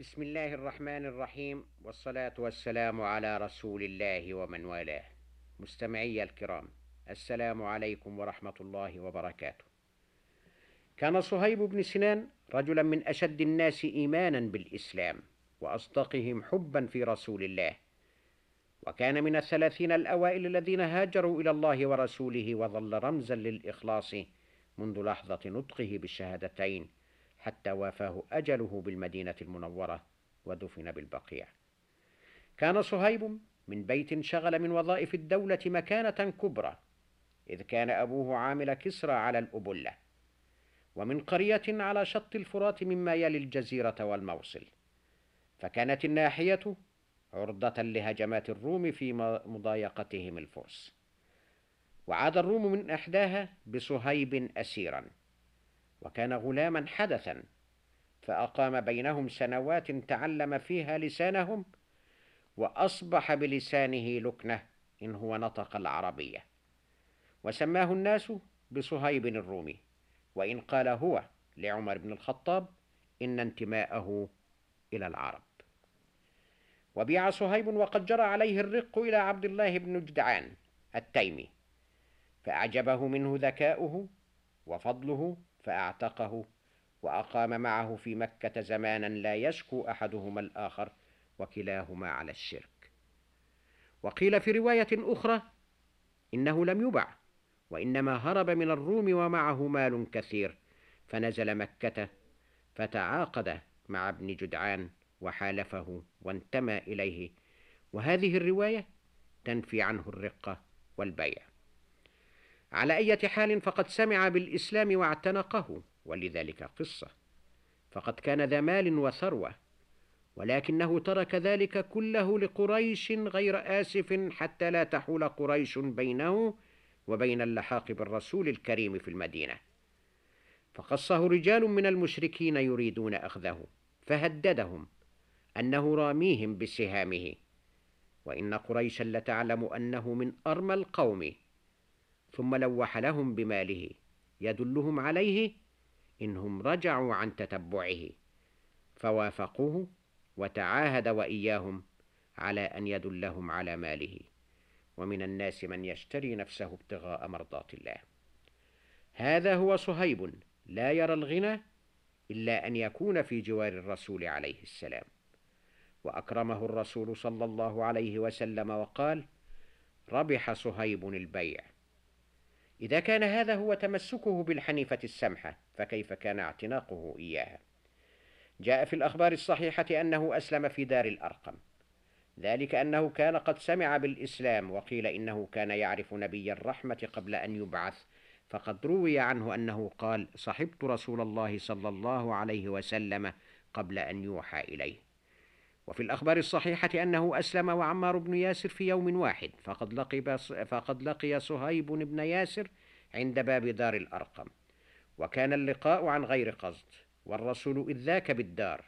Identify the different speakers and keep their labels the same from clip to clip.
Speaker 1: بسم الله الرحمن الرحيم والصلاة والسلام على رسول الله ومن والاه مستمعي الكرام السلام عليكم ورحمة الله وبركاته كان صهيب بن سنان رجلا من أشد الناس إيمانا بالإسلام وأصدقهم حبا في رسول الله وكان من الثلاثين الأوائل الذين هاجروا إلى الله ورسوله وظل رمزا للإخلاص منذ لحظة نطقه بالشهادتين حتى وافاه أجله بالمدينة المنورة ودفن بالبقيع. كان صهيب من بيت شغل من وظائف الدولة مكانة كبرى إذ كان أبوه عامل كسرى على الأبلة ومن قرية على شط الفرات مما يلي الجزيرة والموصل. فكانت الناحية عرضة لهجمات الروم في مضايقتهم الفرس. وعاد الروم من إحداها بصهيب أسيرا. وكان غلاما حدثا فأقام بينهم سنوات تعلم فيها لسانهم وأصبح بلسانه لكنة إن هو نطق العربية. وسماه الناس بصهيب الرومي وإن قال هو لعمر بن الخطاب إن انتماءه إلى العرب. وبيع صهيب وقد جرى عليه الرق إلى عبد الله بن جدعان التيمي فأعجبه منه ذكاؤه وفضله فأعتقه وأقام معه في مكة زمانا لا يشكو أحدهما الآخر وكلاهما على الشرك. وقيل في رواية أخرى إنه لم يبع وإنما هرب من الروم ومعه مال كثير فنزل مكة فتعاقد مع ابن جدعان وحالفه وانتمى إليه. وهذه الرواية تنفي عنه الرقة والبيع. على أي حال فقد سمع بالإسلام واعتنقه ولذلك قصة. فقد كان ذا مال وثروة ولكنه ترك ذلك كله لقريش غير آسف حتى لا تحول قريش بينه وبين اللحاق بالرسول الكريم في المدينة. فقصه رجال من المشركين يريدون أخذه فهددهم أنه راميهم بسهامه. وإن قريشا لتعلم أنه من أرمى القوم ثم لوح لهم بماله. يدلهم عليه إنهم رجعوا عن تتبعه. فوافقوه وتعاهد وإياهم على أن يدلهم على ماله. ومن الناس من يشتري نفسه ابتغاء مرضات الله. هذا هو صهيب لا يرى الغنى إلا أن يكون في جوار الرسول عليه السلام. وأكرمه الرسول صلى الله عليه وسلم وقال ربح صهيب البيع. إذا كان هذا هو تمسكه بالحنيفة السمحة فكيف كان اعتناقه إياها؟ جاء في الأخبار الصحيحة أنه أسلم في دار الأرقم. ذلك أنه كان قد سمع بالإسلام وقيل إنه كان يعرف نبي الرحمة قبل أن يبعث فقد روي عنه أنه قال صحبت رسول الله صلى الله عليه وسلم قبل أن يوحى إليه. وفي الأخبار الصحيحة أنه أسلم وعمار بن ياسر في يوم واحد فقد لقي, فقد لقي صهيب بن ياسر عند باب دار الأرقم. وكان اللقاء عن غير قصد والرسول إذ ذاك بالدار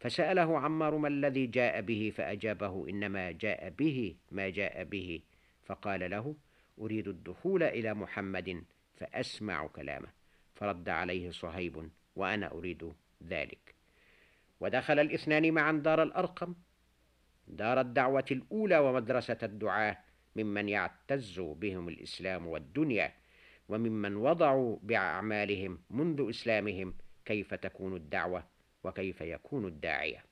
Speaker 1: فسأله عمار ما الذي جاء به فأجابه إنما جاء به ما جاء به فقال له أريد الدخول إلى محمد فأسمع كلامه. فرد عليه صهيب وأنا أريد ذلك. ودخل الاثنان معا دار الأرقم دار الدعوة الأولى ومدرسة الدعاة ممن يعتز بهم الإسلام والدنيا وممن وضعوا بأعمالهم منذ إسلامهم كيف تكون الدعوة وكيف يكون الداعية.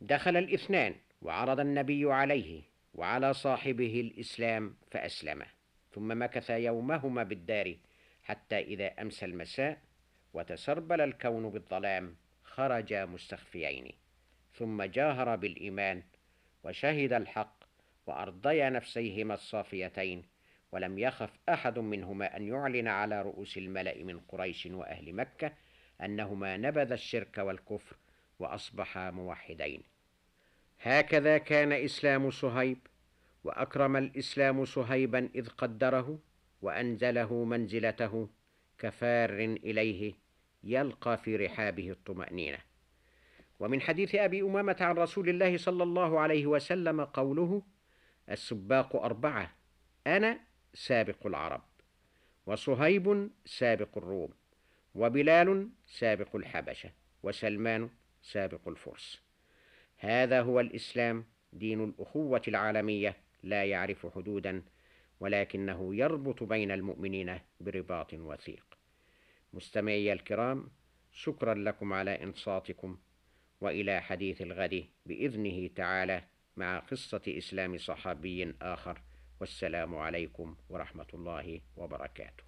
Speaker 1: دخل الاثنان وعرض النبي عليه وعلى صاحبه الإسلام فأسلمه ثم مكث يومهما بالدار حتى إذا أمسى المساء وتسربل الكون بالظلام خرجا مستخفيين ثم جاهر بالإيمان وشهد الحق وأرضيا نفسيهما الصافيتين ولم يخف أحد منهما أن يعلن على رؤوس الملأ من قريش وأهل مكة أنهما نبذ الشرك والكفر وأصبحا موحدين. هكذا كان إسلام صهيب وأكرم الإسلام صهيبا إذ قدره وأنزله منزلته كفار إليه يلقى في رحابه الطمأنينة. ومن حديث أبي أمامة عن رسول الله صلى الله عليه وسلم قوله السباق أربعة أنا سابق العرب وصهيب سابق الروم وبلال سابق الحبشة وسلمان سابق الفرس. هذا هو الإسلام دين الأخوة العالمية لا يعرف حدودا ولكنه يربط بين المؤمنين برباط وثيق. مستمعي الكرام شكرا لكم على إنصاتكم وإلى حديث الغد بإذنه تعالى مع قصة إسلام صحابي آخر والسلام عليكم ورحمة الله وبركاته.